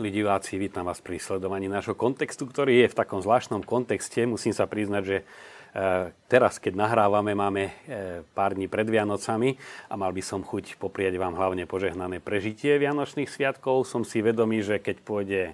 Milí diváci, vítam vás pri sledovaní nášho kontextu, ktorý je v takom zvláštnom kontexte. Musím sa priznať, že e, teraz, keď nahrávame, máme e, pár dní pred Vianocami a mal by som chuť poprieť vám hlavne požehnané prežitie Vianočných sviatkov. Som si vedomý, že keď pôjde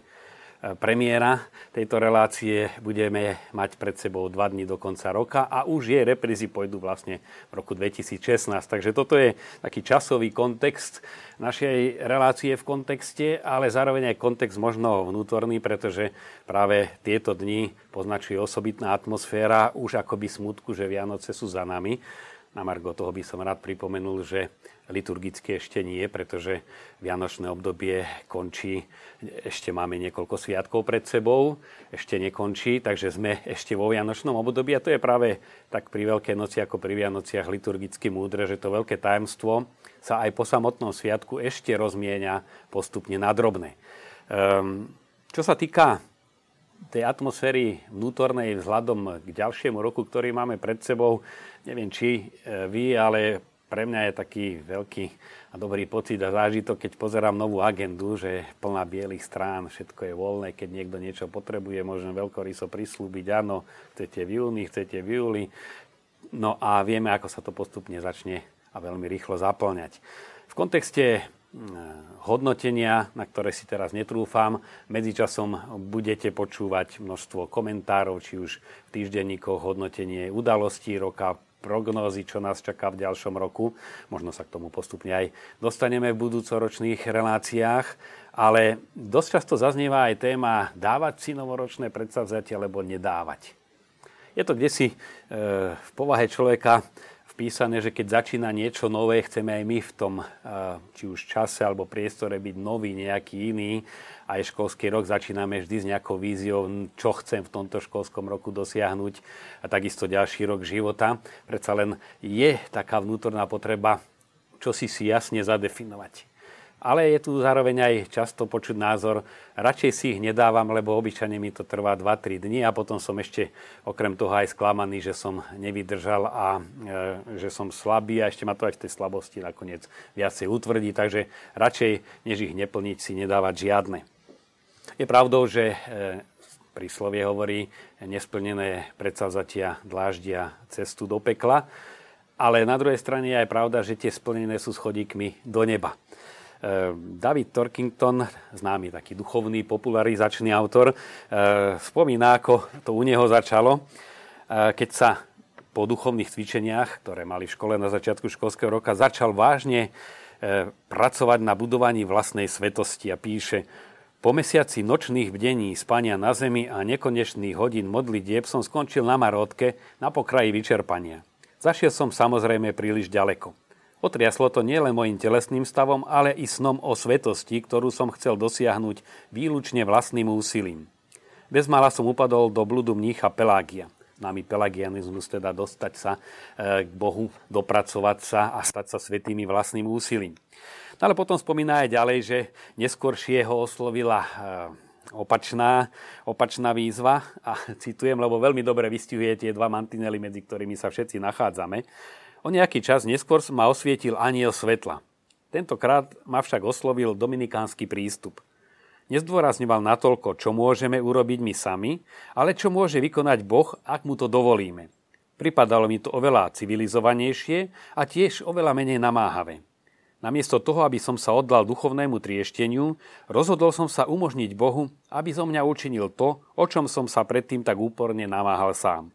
premiéra tejto relácie. Budeme mať pred sebou dva dní do konca roka a už jej reprízy pôjdu vlastne v roku 2016. Takže toto je taký časový kontext našej relácie v kontexte, ale zároveň aj kontext možno vnútorný, pretože práve tieto dni poznačuje osobitná atmosféra už akoby smutku, že Vianoce sú za nami. Na Margo toho by som rád pripomenul, že liturgické ešte nie, pretože Vianočné obdobie končí, ešte máme niekoľko sviatkov pred sebou, ešte nekončí, takže sme ešte vo Vianočnom období a to je práve tak pri Veľkej noci ako pri Vianociach liturgicky múdre, že to veľké tajemstvo sa aj po samotnom sviatku ešte rozmienia postupne na drobné. Um, čo sa týka tej atmosféry vnútornej vzhľadom k ďalšiemu roku, ktorý máme pred sebou, neviem či e, vy, ale pre mňa je taký veľký a dobrý pocit a zážitok, keď pozerám novú agendu, že je plná bielých strán, všetko je voľné, keď niekto niečo potrebuje, môžem veľkoryso prislúbiť, áno, chcete v júni, chcete v júli. No a vieme, ako sa to postupne začne a veľmi rýchlo zaplňať. V kontexte hodnotenia, na ktoré si teraz netrúfam. Medzičasom budete počúvať množstvo komentárov, či už v týždenníkoch hodnotenie udalostí roka, prognózy, čo nás čaká v ďalšom roku. Možno sa k tomu postupne aj dostaneme v budúcoročných reláciách. Ale dosť často zaznieva aj téma dávať si novoročné predsavzatia, alebo nedávať. Je to kde si e, v povahe človeka vpísané, že keď začína niečo nové, chceme aj my v tom, či už čase alebo priestore byť nový, nejaký iný aj školský rok začíname vždy s nejakou víziou, čo chcem v tomto školskom roku dosiahnuť a takisto ďalší rok života. Predsa len je taká vnútorná potreba čo si si jasne zadefinovať. Ale je tu zároveň aj často počuť názor, radšej si ich nedávam, lebo obyčajne mi to trvá 2-3 dní a potom som ešte okrem toho aj sklamaný, že som nevydržal a e, že som slabý a ešte ma to aj v tej slabosti nakoniec viacej utvrdí. Takže radšej, než ich neplniť, si nedávať žiadne. Je pravdou, že e, príslovie hovorí, nesplnené predsavzatia dláždia cestu do pekla, ale na druhej strane je aj pravda, že tie splnené sú schodíkmi do neba. E, David Torkington, známy taký duchovný, popularizačný autor, e, spomína, ako to u neho začalo, keď sa po duchovných cvičeniach, ktoré mali v škole na začiatku školského roka, začal vážne pracovať na budovaní vlastnej svetosti a píše, po mesiaci nočných bdení, spania na zemi a nekonečných hodín modlitieb som skončil na Marotke na pokraji vyčerpania. Zašiel som samozrejme príliš ďaleko. Otriaslo to nielen mojim telesným stavom, ale i snom o svetosti, ktorú som chcel dosiahnuť výlučne vlastným úsilím. Bezmala som upadol do bludu mnícha Pelágia. Námi pelagianizmus teda dostať sa e, k Bohu, dopracovať sa a stať sa svetými vlastným úsilím. No ale potom spomína aj ďalej, že neskôršie ho oslovila eh, opačná, opačná výzva a citujem, lebo veľmi dobre vystihuje tie dva mantinely, medzi ktorými sa všetci nachádzame. O nejaký čas neskôr ma osvietil aniel svetla. Tentokrát ma však oslovil dominikánsky prístup. Nezdôrazňoval natoľko, čo môžeme urobiť my sami, ale čo môže vykonať Boh, ak mu to dovolíme. Pripadalo mi to oveľa civilizovanejšie a tiež oveľa menej namáhavé. Namiesto toho, aby som sa oddal duchovnému triešteniu, rozhodol som sa umožniť Bohu, aby zo mňa učinil to, o čom som sa predtým tak úporne namáhal sám.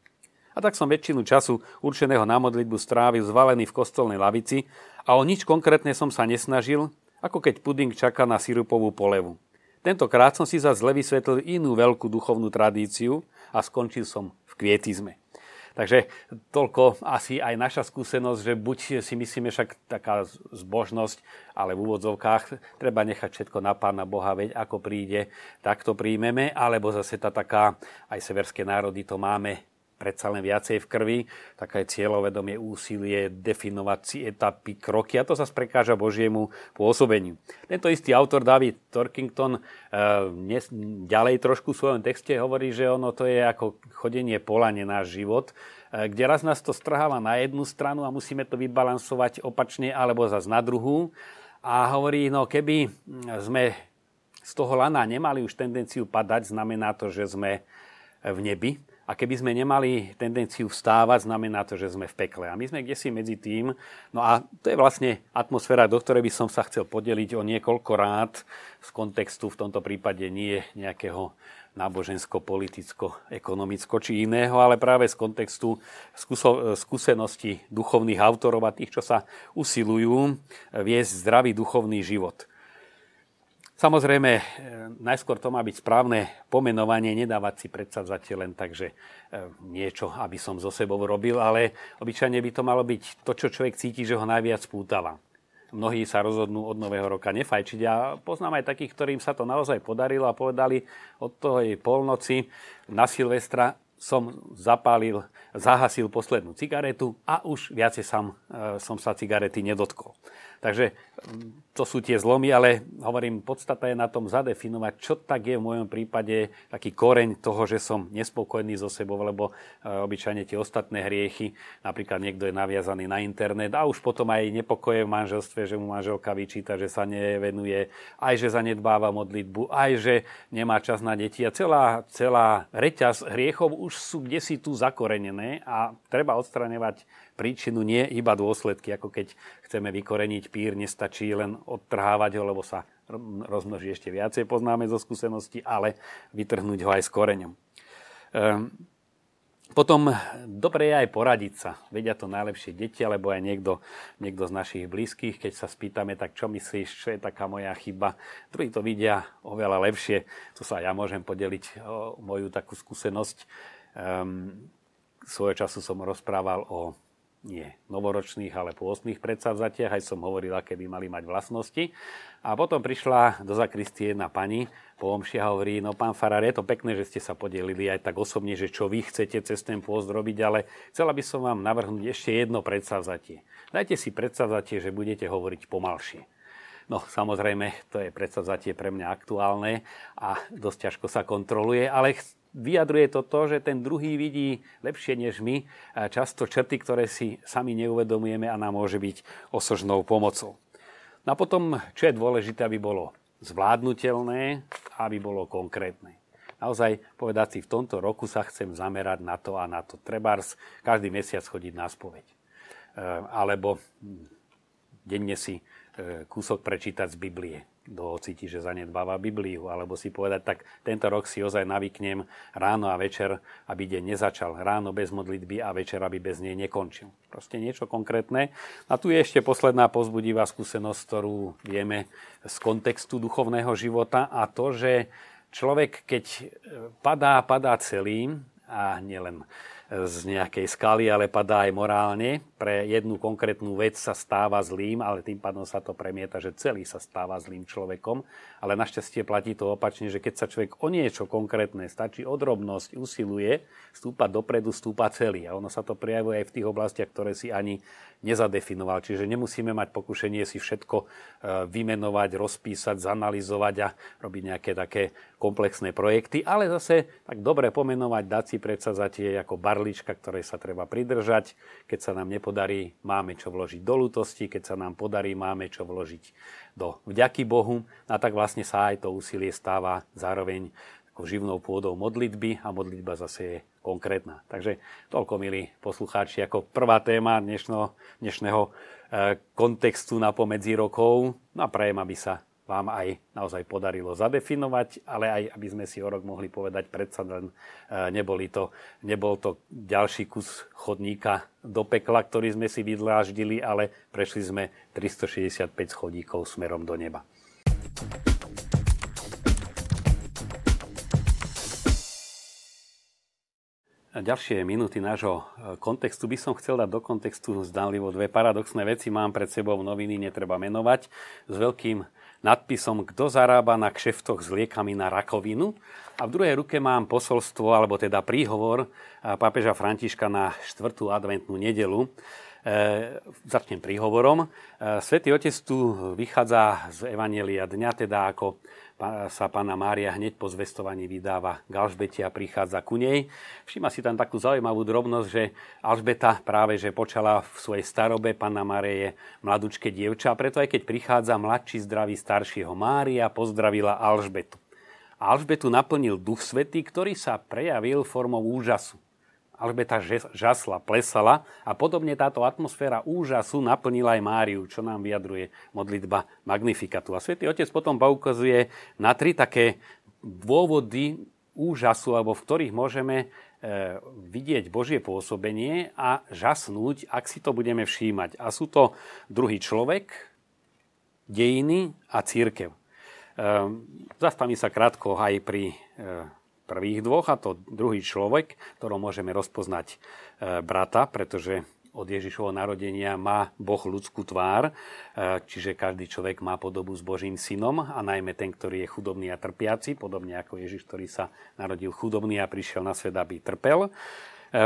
A tak som väčšinu času určeného na modlitbu strávil zvalený v kostolnej lavici a o nič konkrétne som sa nesnažil, ako keď puding čaká na sirupovú polevu. Tentokrát som si za zle vysvetlil inú veľkú duchovnú tradíciu a skončil som v kvietizme. Takže toľko asi aj naša skúsenosť, že buď si myslíme však taká zbožnosť, ale v úvodzovkách treba nechať všetko na Pána Boha, veď ako príde, tak to príjmeme, alebo zase tá taká, aj severské národy to máme predsa len viacej v krvi, také cieľovedomie úsilie definovať si etapy, kroky a to sa prekáža Božiemu pôsobeniu. Tento istý autor David Torkington e, ďalej trošku v svojom texte hovorí, že ono to je ako chodenie pola, nie náš život, e, kde raz nás to strháva na jednu stranu a musíme to vybalansovať opačne alebo zase na druhú. A hovorí, no keby sme z toho lana nemali už tendenciu padať, znamená to, že sme v nebi. A keby sme nemali tendenciu vstávať, znamená to, že sme v pekle. A my sme kde si medzi tým. No a to je vlastne atmosféra, do ktorej by som sa chcel podeliť o niekoľko rád z kontextu, v tomto prípade nie nejakého nábožensko, politicko, ekonomicko či iného, ale práve z kontextu skúsenosti duchovných autorov a tých, čo sa usilujú viesť zdravý duchovný život. Samozrejme, e, najskôr to má byť správne pomenovanie, nedávať si predsavzatie len tak, že e, niečo, aby som zo sebou robil, ale obyčajne by to malo byť to, čo človek cíti, že ho najviac pútava. Mnohí sa rozhodnú od nového roka nefajčiť a poznám aj takých, ktorým sa to naozaj podarilo a povedali od toho polnoci na Silvestra som zapálil, zahasil poslednú cigaretu a už viacej som, e, som sa cigarety nedotkol. Takže to sú tie zlomy, ale hovorím, podstata je na tom zadefinovať, čo tak je v mojom prípade taký koreň toho, že som nespokojný so sebou, lebo e, obyčajne tie ostatné hriechy, napríklad niekto je naviazaný na internet a už potom aj nepokoje v manželstve, že mu manželka vyčíta, že sa nevenuje, aj že zanedbáva modlitbu, aj že nemá čas na deti a celá, celá reťaz hriechov už sú kde si tu zakorenené a treba odstraňovať príčinu, nie iba dôsledky, ako keď chceme vykoreniť pír, nestačí len odtrhávať ho, lebo sa rozmnoží ešte viacej, poznáme zo skúsenosti, ale vytrhnúť ho aj s koreňom. Ehm, potom dobre je aj poradiť sa. Vedia to najlepšie deti, alebo aj niekto, niekto z našich blízkych, keď sa spýtame, tak čo myslíš, čo je taká moja chyba. Druhí to vidia oveľa lepšie. Tu sa ja môžem podeliť o moju takú skúsenosť. Um, svojho času som rozprával o nie novoročných, ale pôstnych predsavzatiach, aj som hovoril, aké by mali mať vlastnosti. A potom prišla do zakristie jedna pani po omši a hovorí, no pán Farár, je to pekné, že ste sa podelili aj tak osobne, že čo vy chcete cez ten pôst robiť, ale chcela by som vám navrhnúť ešte jedno predsavzatie. Dajte si predsavzatie, že budete hovoriť pomalšie. No samozrejme, to je predsavzatie pre mňa aktuálne a dosť ťažko sa kontroluje, ale vyjadruje to to, že ten druhý vidí lepšie než my často črty, ktoré si sami neuvedomujeme a nám môže byť osožnou pomocou. No a potom, čo je dôležité, aby bolo zvládnutelné aby bolo konkrétne. Naozaj povedať si, v tomto roku sa chcem zamerať na to a na to. Trebárs každý mesiac chodiť na spoveď. E, alebo hm, denne si kúsok prečítať z Biblie kto cíti, že zanedbáva Bibliu, alebo si povedať, tak tento rok si ozaj navyknem ráno a večer, aby deň nezačal. Ráno bez modlitby a večer, aby bez nej nekončil. Proste niečo konkrétne. A tu je ešte posledná pozbudivá skúsenosť, ktorú vieme z kontextu duchovného života a to, že človek, keď padá, padá celým a nielen z nejakej skaly, ale padá aj morálne. Pre jednu konkrétnu vec sa stáva zlým, ale tým pádom sa to premieta, že celý sa stáva zlým človekom. Ale našťastie platí to opačne, že keď sa človek o niečo konkrétne stačí o drobnosť, usiluje, stúpa dopredu, stúpa celý. A ono sa to prejavuje aj v tých oblastiach, ktoré si ani nezadefinoval. Čiže nemusíme mať pokušenie si všetko e, vymenovať, rozpísať, zanalizovať a robiť nejaké také komplexné projekty, ale zase tak dobre pomenovať, dať si predsazatie ako barlička, ktorej sa treba pridržať. Keď sa nám nepodarí, máme čo vložiť do lutosti, keď sa nám podarí, máme čo vložiť do vďaky Bohu. A tak vlastne sa aj to úsilie stáva zároveň ako živnou pôdou modlitby a modlitba zase je konkrétna. Takže toľko, milí poslucháči, ako prvá téma dnešného, dnešného e, kontextu na pomedzi rokov. No a prajem, aby sa vám aj naozaj podarilo zadefinovať, ale aj aby sme si o rok mohli povedať, predsa len e, neboli to, nebol to ďalší kus chodníka do pekla, ktorý sme si vydláždili, ale prešli sme 365 schodíkov smerom do neba. ďalšie minúty nášho e, kontextu by som chcel dať do kontextu zdánlivo dve paradoxné veci. Mám pred sebou noviny, netreba menovať, s veľkým nadpisom Kto zarába na kšeftoch s liekami na rakovinu. A v druhej ruke mám posolstvo, alebo teda príhovor pápeža Františka na štvrtú adventnú nedelu. Začnem príhovorom. Svetý Otec tu vychádza z Evanielia dňa, teda ako sa pána Mária hneď po zvestovaní vydáva k Alžbete a prichádza ku nej. Všíma si tam takú zaujímavú drobnosť, že Alžbeta práve že počala v svojej starobe, pána Mária je mladúčke dievča, preto aj keď prichádza mladší zdravý staršieho Mária, pozdravila Alžbetu. Alžbetu naplnil Duch Svetý, ktorý sa prejavil formou úžasu. Alžbeta žasla, plesala a podobne táto atmosféra úžasu naplnila aj Máriu, čo nám vyjadruje modlitba Magnifikatu. A svätý Otec potom poukazuje na tri také dôvody úžasu, alebo v ktorých môžeme e, vidieť Božie pôsobenie a žasnúť, ak si to budeme všímať. A sú to druhý človek, dejiny a církev. Ehm, zastavím sa krátko aj pri eh, prvých dvoch, a to druhý človek, ktorom môžeme rozpoznať eh, brata, pretože od Ježišovho narodenia má Boh ľudskú tvár, eh, čiže každý človek má podobu s Božím synom a najmä ten, ktorý je chudobný a trpiaci, podobne ako Ježiš, ktorý sa narodil chudobný a prišiel na svet, aby trpel.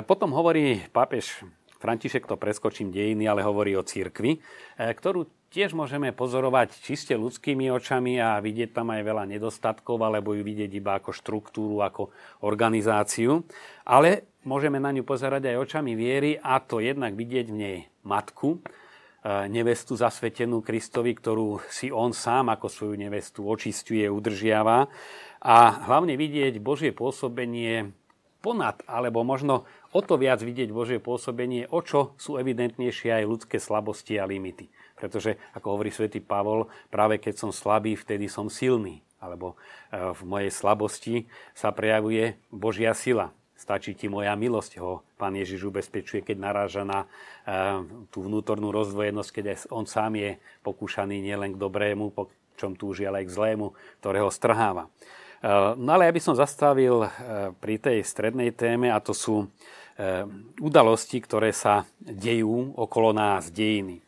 Potom hovorí pápež František, to preskočím dejiny, ale hovorí o církvi, ktorú tiež môžeme pozorovať čiste ľudskými očami a vidieť tam aj veľa nedostatkov, alebo ju vidieť iba ako štruktúru, ako organizáciu. Ale môžeme na ňu pozerať aj očami viery a to jednak vidieť v nej matku, e, nevestu zasvetenú Kristovi, ktorú si on sám ako svoju nevestu očistuje, udržiava a hlavne vidieť Božie pôsobenie ponad, alebo možno o to viac vidieť Božie pôsobenie, o čo sú evidentnejšie aj ľudské slabosti a limity. Pretože, ako hovorí svätý Pavol, práve keď som slabý, vtedy som silný. Alebo e, v mojej slabosti sa prejavuje Božia sila. Stačí ti moja milosť, ho pán Ježiš ubezpečuje, keď naráža na e, tú vnútornú rozdvojenosť, keď aj on sám je pokúšaný nielen k dobrému, po čom túži, ale aj k zlému, ktorého strháva. No ale ja by som zastavil pri tej strednej téme a to sú udalosti, ktoré sa dejú okolo nás, dejiny. E,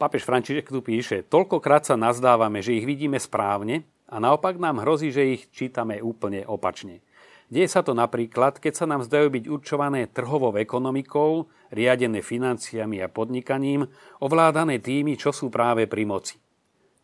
Papež František tu píše, toľkokrát sa nazdávame, že ich vidíme správne a naopak nám hrozí, že ich čítame úplne opačne. Deje sa to napríklad, keď sa nám zdajú byť určované trhovou ekonomikou, riadené financiami a podnikaním, ovládané tými, čo sú práve pri moci.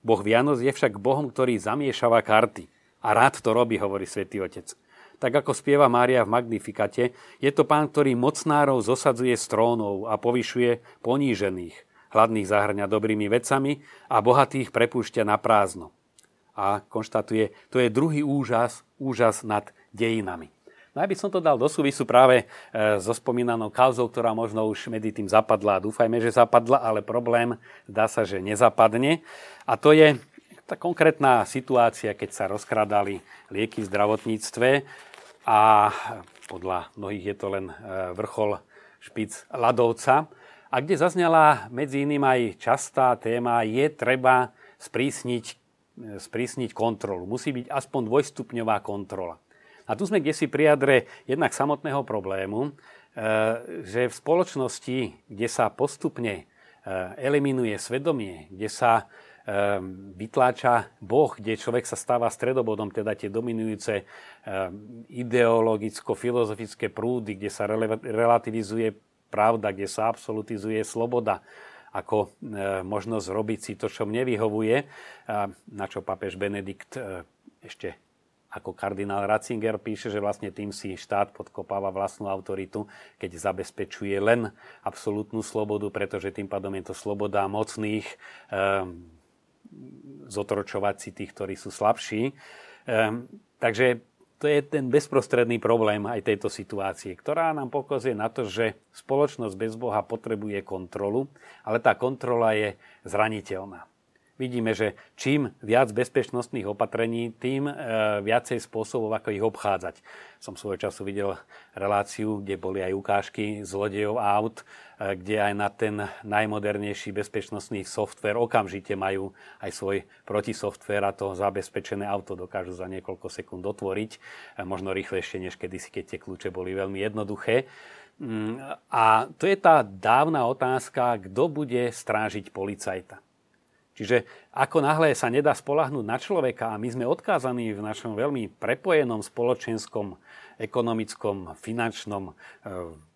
Boh Vianoc je však Bohom, ktorý zamiešava karty. A rád to robí, hovorí svätý Otec. Tak ako spieva Mária v Magnifikate, je to pán, ktorý mocnárov zosadzuje z trónov a povyšuje ponížených hladných zahrňa dobrými vecami a bohatých prepúšťa na prázdno. A konštatuje, to je druhý úžas, úžas nad dejinami. No aby som to dal do súvisu práve e, so spomínanou kauzou, ktorá možno už medzi tým zapadla. Dúfajme, že zapadla, ale problém zdá sa, že nezapadne. A to je tá konkrétna situácia, keď sa rozkradali lieky v zdravotníctve a podľa mnohých je to len e, vrchol špic ľadovca a kde zaznela medzi iným aj častá téma, je treba sprísniť, e, sprísniť kontrolu. Musí byť aspoň dvojstupňová kontrola. A tu sme kde si priadre jednak samotného problému, e, že v spoločnosti, kde sa postupne eliminuje svedomie, kde sa vytláča Boh, kde človek sa stáva stredobodom, teda tie dominujúce ideologicko-filozofické prúdy, kde sa relativizuje pravda, kde sa absolutizuje sloboda ako e, možnosť robiť si to, čo mne vyhovuje, na čo papež Benedikt ešte ako kardinál Ratzinger píše, že vlastne tým si štát podkopáva vlastnú autoritu, keď zabezpečuje len absolútnu slobodu, pretože tým pádom je to sloboda mocných zotročovať si tých, ktorí sú slabší. Takže to je ten bezprostredný problém aj tejto situácie, ktorá nám pokazuje na to, že spoločnosť bez Boha potrebuje kontrolu, ale tá kontrola je zraniteľná. Vidíme, že čím viac bezpečnostných opatrení, tým e, viacej spôsobov, ako ich obchádzať. Som svojho času videl reláciu, kde boli aj ukážky zlodejov aut, e, kde aj na ten najmodernejší bezpečnostný software okamžite majú aj svoj protisoftware a to zabezpečené auto dokážu za niekoľko sekúnd otvoriť, e, možno rýchlejšie než kedysi, keď tie kľúče boli veľmi jednoduché. Mm, a to je tá dávna otázka, kto bude strážiť policajta. Čiže ako náhle sa nedá spolahnúť na človeka a my sme odkázaní v našom veľmi prepojenom spoločenskom, ekonomickom, finančnom, eh,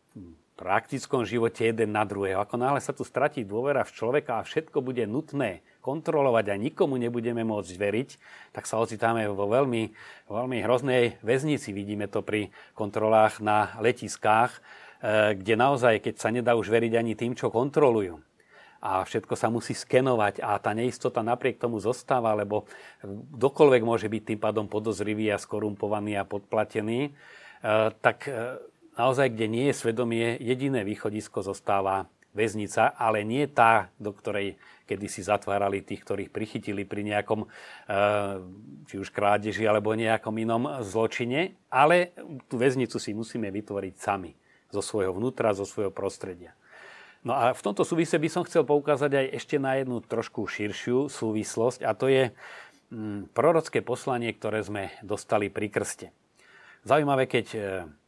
praktickom živote jeden na druhého. Ako náhle sa tu stratí dôvera v človeka a všetko bude nutné kontrolovať a nikomu nebudeme môcť veriť, tak sa ocitáme vo veľmi, veľmi hroznej väznici. Vidíme to pri kontrolách na letiskách, e, kde naozaj, keď sa nedá už veriť ani tým, čo kontrolujú, a všetko sa musí skenovať a tá neistota napriek tomu zostáva, lebo kdokoľvek môže byť tým pádom podozrivý a skorumpovaný a podplatený, e, tak e, naozaj, kde nie je svedomie, jediné východisko zostáva väznica, ale nie tá, do ktorej kedysi zatvárali tých, ktorých prichytili pri nejakom, e, či už krádeži alebo nejakom inom zločine, ale tú väznicu si musíme vytvoriť sami, zo svojho vnútra, zo svojho prostredia. No a v tomto súvise by som chcel poukázať aj ešte na jednu trošku širšiu súvislosť a to je mm, prorocké poslanie, ktoré sme dostali pri krste. Zaujímavé, keď e,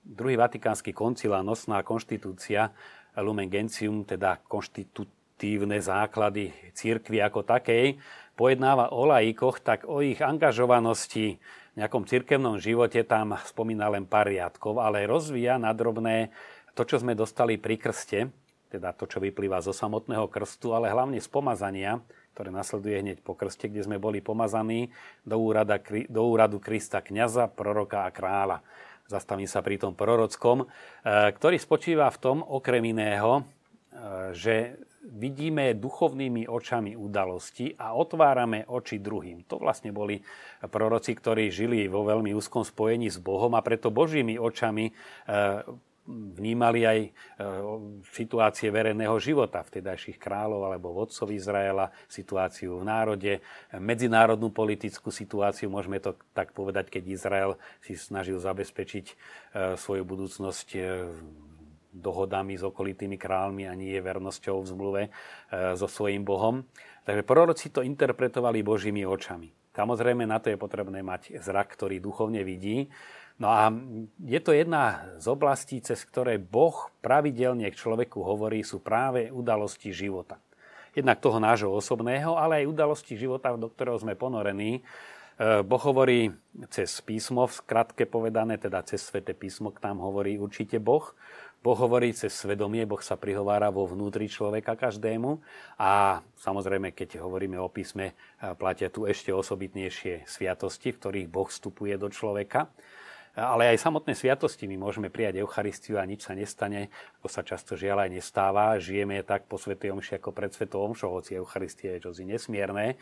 druhý vatikánsky koncil a nosná konštitúcia Lumen Gentium, teda konštitutívne základy církvy ako takej, pojednáva o laikoch, tak o ich angažovanosti v nejakom cirkevnom živote tam spomína len pár riadkov, ale rozvíja nadrobné to, čo sme dostali pri krste, teda to, čo vyplýva zo samotného krstu, ale hlavne z pomazania, ktoré nasleduje hneď po krste, kde sme boli pomazaní do, úrada, do úradu Krista kniaza, proroka a kráľa. Zastavím sa pri tom prorockom, e, ktorý spočíva v tom, okrem iného, e, že vidíme duchovnými očami udalosti a otvárame oči druhým. To vlastne boli proroci, ktorí žili vo veľmi úzkom spojení s Bohom a preto Božími očami e, vnímali aj e, situácie verejného života vtedajších kráľov alebo vodcov Izraela, situáciu v národe, medzinárodnú politickú situáciu, môžeme to tak povedať, keď Izrael si snažil zabezpečiť e, svoju budúcnosť e, dohodami s okolitými kráľmi a nie vernosťou v zmluve so svojím Bohom. Takže proroci to interpretovali Božími očami. Samozrejme, na to je potrebné mať zrak, ktorý duchovne vidí, No a je to jedna z oblastí, cez ktoré Boh pravidelne k človeku hovorí, sú práve udalosti života. Jednak toho nášho osobného, ale aj udalosti života, do ktorého sme ponorení. E, boh hovorí cez písmo, v skratke povedané, teda cez svete písmo k nám hovorí určite Boh. Boh hovorí cez svedomie, Boh sa prihovára vo vnútri človeka každému a samozrejme, keď hovoríme o písme, e, platia tu ešte osobitnejšie sviatosti, v ktorých Boh vstupuje do človeka ale aj samotné sviatosti. My môžeme prijať Eucharistiu a nič sa nestane, ako sa často žiaľ aj nestáva. Žijeme tak po Svetej Omši ako pred Svetou Omšou, hoci Eucharistia je čosi nesmierne.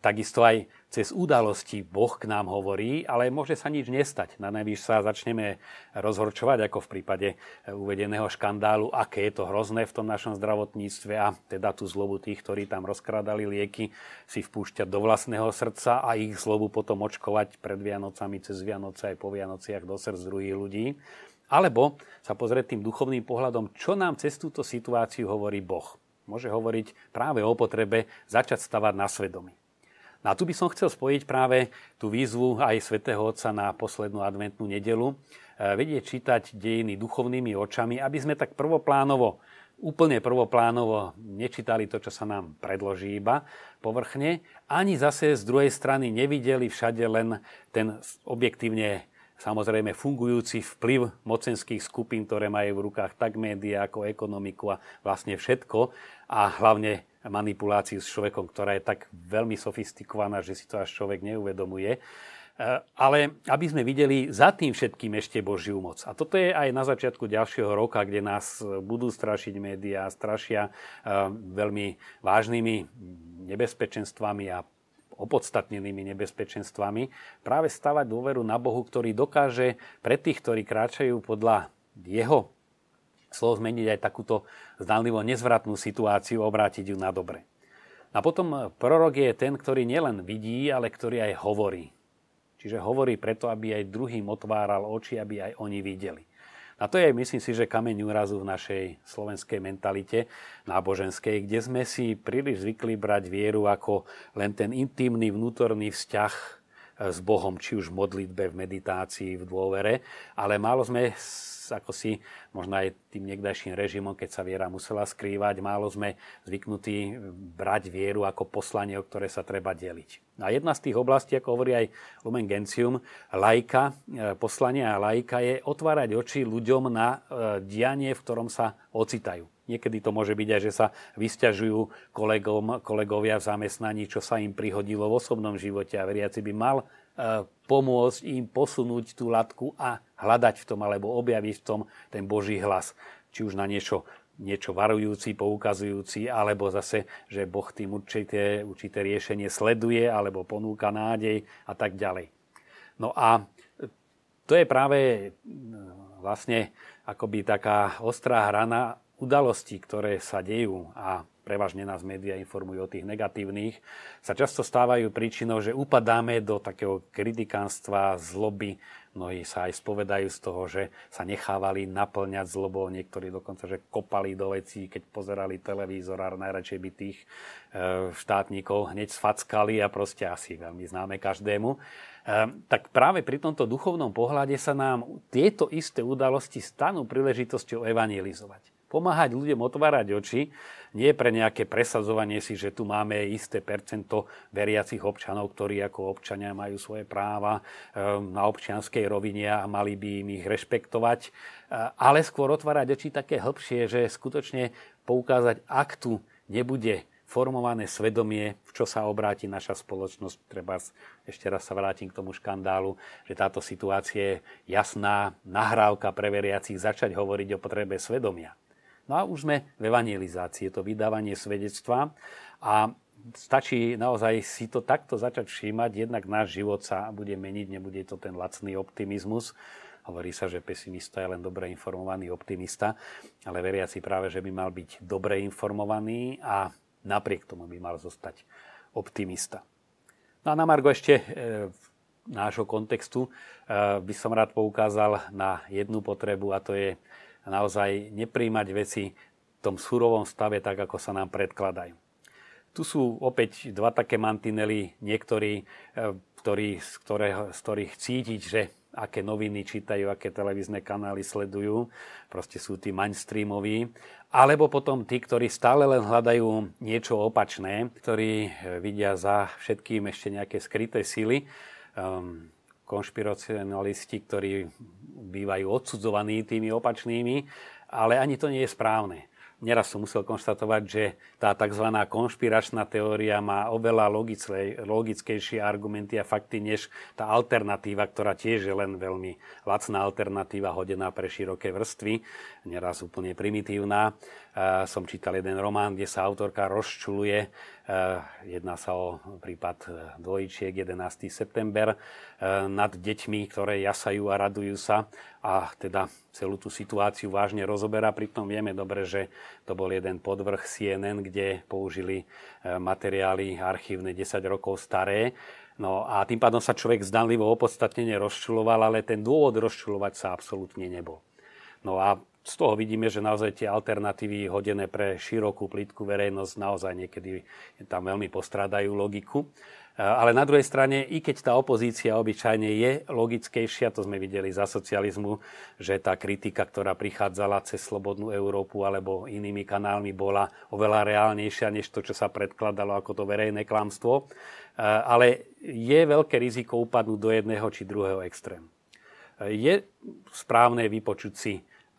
Takisto aj cez udalosti Boh k nám hovorí, ale môže sa nič nestať. Na najvyš sa začneme rozhorčovať, ako v prípade e, uvedeného škandálu, aké je to hrozné v tom našom zdravotníctve a teda tú zlobu tých, ktorí tam rozkrádali lieky, si vpúšťať do vlastného srdca a ich zlobu potom očkovať pred Vianocami, cez Vianoce aj po Vianociach do srdc druhých ľudí. Alebo sa pozrieť tým duchovným pohľadom, čo nám cez túto situáciu hovorí Boh môže hovoriť práve o potrebe začať stavať na svedomí. No a tu by som chcel spojiť práve tú výzvu aj svätého Otca na poslednú adventnú nedelu, e, vedieť čítať dejiny duchovnými očami, aby sme tak prvoplánovo, úplne prvoplánovo nečítali to, čo sa nám predloží iba povrchne, ani zase z druhej strany nevideli všade len ten objektívne samozrejme fungujúci vplyv mocenských skupín, ktoré majú v rukách tak médiá ako ekonomiku a vlastne všetko a hlavne manipuláciu s človekom, ktorá je tak veľmi sofistikovaná, že si to až človek neuvedomuje. E, ale aby sme videli za tým všetkým ešte Božiu moc. A toto je aj na začiatku ďalšieho roka, kde nás budú strašiť médiá, strašia e, veľmi vážnymi nebezpečenstvami a opodstatnenými nebezpečenstvami, práve stavať dôveru na Bohu, ktorý dokáže pre tých, ktorí kráčajú podľa jeho slov zmeniť aj takúto zdánlivo nezvratnú situáciu, obrátiť ju na dobre. A potom prorok je ten, ktorý nielen vidí, ale ktorý aj hovorí. Čiže hovorí preto, aby aj druhým otváral oči, aby aj oni videli. A to je, myslím si, že kameň úrazu v našej slovenskej mentalite náboženskej, kde sme si príliš zvykli brať vieru ako len ten intimný vnútorný vzťah s Bohom, či už v modlitbe, v meditácii, v dôvere, ale málo sme ako si, možno aj tým niekdajším režimom, keď sa viera musela skrývať, málo sme zvyknutí brať vieru ako poslanie, o ktoré sa treba deliť. A jedna z tých oblastí, ako hovorí aj Lumen Gentium, lajka, e, poslanie a lajka je otvárať oči ľuďom na e, dianie, v ktorom sa ocitajú. Niekedy to môže byť aj, že sa vysťažujú kolegom, kolegovia v zamestnaní, čo sa im prihodilo v osobnom živote a veriaci by mal e, pomôcť im posunúť tú latku a hľadať v tom alebo objaviť v tom ten Boží hlas. Či už na niečo, niečo varujúci, poukazujúci, alebo zase, že Boh tým určité, určité riešenie sleduje alebo ponúka nádej a tak ďalej. No a to je práve vlastne akoby taká ostrá hrana udalosti, ktoré sa dejú a prevažne nás médiá informujú o tých negatívnych, sa často stávajú príčinou, že upadáme do takého kritikánstva, zloby. Mnohí sa aj spovedajú z toho, že sa nechávali naplňať zlobou, niektorí dokonca, že kopali do vecí, keď pozerali televízor a najradšej by tých e, štátnikov hneď sfackali a proste asi veľmi známe každému. E, tak práve pri tomto duchovnom pohľade sa nám tieto isté udalosti stanú príležitosťou evangelizovať pomáhať ľuďom otvárať oči, nie pre nejaké presadzovanie si, že tu máme isté percento veriacich občanov, ktorí ako občania majú svoje práva ehm, na občianskej rovine a mali by im ich rešpektovať, e, ale skôr otvárať oči také hĺbšie, že skutočne poukázať, ak tu nebude formované svedomie, v čo sa obráti naša spoločnosť. Treba ešte raz sa vrátim k tomu škandálu, že táto situácia je jasná nahrávka pre veriacich začať hovoriť o potrebe svedomia. No a už sme v evangelizácii, je to vydávanie svedectva a stačí naozaj si to takto začať všímať, jednak náš život sa bude meniť, nebude to ten lacný optimizmus. Hovorí sa, že pesimista je len dobre informovaný optimista, ale veriaci práve, že by mal byť dobre informovaný a napriek tomu by mal zostať optimista. No a na Margo ešte e, nášho kontextu e, by som rád poukázal na jednu potrebu a to je a naozaj nepríjmať veci v tom surovom stave, tak ako sa nám predkladajú. Tu sú opäť dva také mantinely, niektorí, e, ktorí, z, ktorého, z ktorých cítiť, že aké noviny čítajú, aké televízne kanály sledujú, proste sú tí mainstreamoví, alebo potom tí, ktorí stále len hľadajú niečo opačné, ktorí e, vidia za všetkým ešte nejaké skryté sily. Um, konšpiracionalisti, ktorí bývajú odsudzovaní tými opačnými, ale ani to nie je správne. Neraz som musel konštatovať, že tá tzv. konšpiračná teória má oveľa logickejšie argumenty a fakty, než tá alternatíva, ktorá tiež je len veľmi lacná alternatíva, hodená pre široké vrstvy, neraz úplne primitívna. Som čítal jeden román, kde sa autorka rozčuluje Eh, jedná sa o prípad eh, dvojčiek 11. september eh, nad deťmi, ktoré jasajú a radujú sa a teda celú tú situáciu vážne rozoberá. Pritom vieme dobre, že to bol jeden podvrh CNN, kde použili materiály archívne 10 rokov staré. No a tým pádom sa človek zdanlivo opodstatnene rozčuloval, ale ten dôvod rozčulovať sa absolútne nebol. No a z toho vidíme, že naozaj tie alternatívy hodené pre širokú plítku verejnosť naozaj niekedy tam veľmi postrádajú logiku. Ale na druhej strane, i keď tá opozícia obyčajne je logickejšia, to sme videli za socializmu, že tá kritika, ktorá prichádzala cez Slobodnú Európu alebo inými kanálmi, bola oveľa reálnejšia než to, čo sa predkladalo ako to verejné klamstvo. Ale je veľké riziko upadnúť do jedného či druhého extrému. Je správne vypočuť si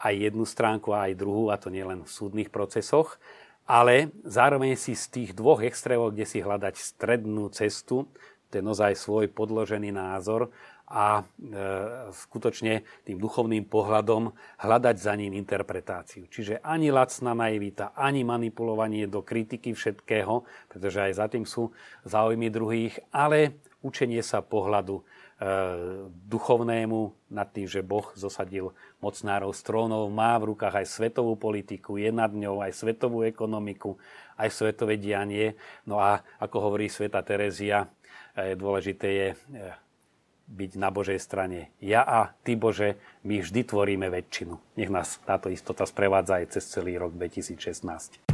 aj jednu stránku a aj druhú, a to nie len v súdnych procesoch, ale zároveň si z tých dvoch extrémov, kde si hľadať strednú cestu, ten ozaj svoj podložený názor a e, skutočne tým duchovným pohľadom hľadať za ním interpretáciu. Čiže ani lacná naivita, ani manipulovanie do kritiky všetkého, pretože aj za tým sú záujmy druhých, ale učenie sa pohľadu duchovnému nad tým, že Boh zosadil mocnárov z trónov, má v rukách aj svetovú politiku, je nad ňou aj svetovú ekonomiku, aj svetové dianie. No a ako hovorí sveta Terezia, e, dôležité je e, byť na Božej strane. Ja a Ty, Bože, my vždy tvoríme väčšinu. Nech nás táto istota sprevádza aj cez celý rok 2016.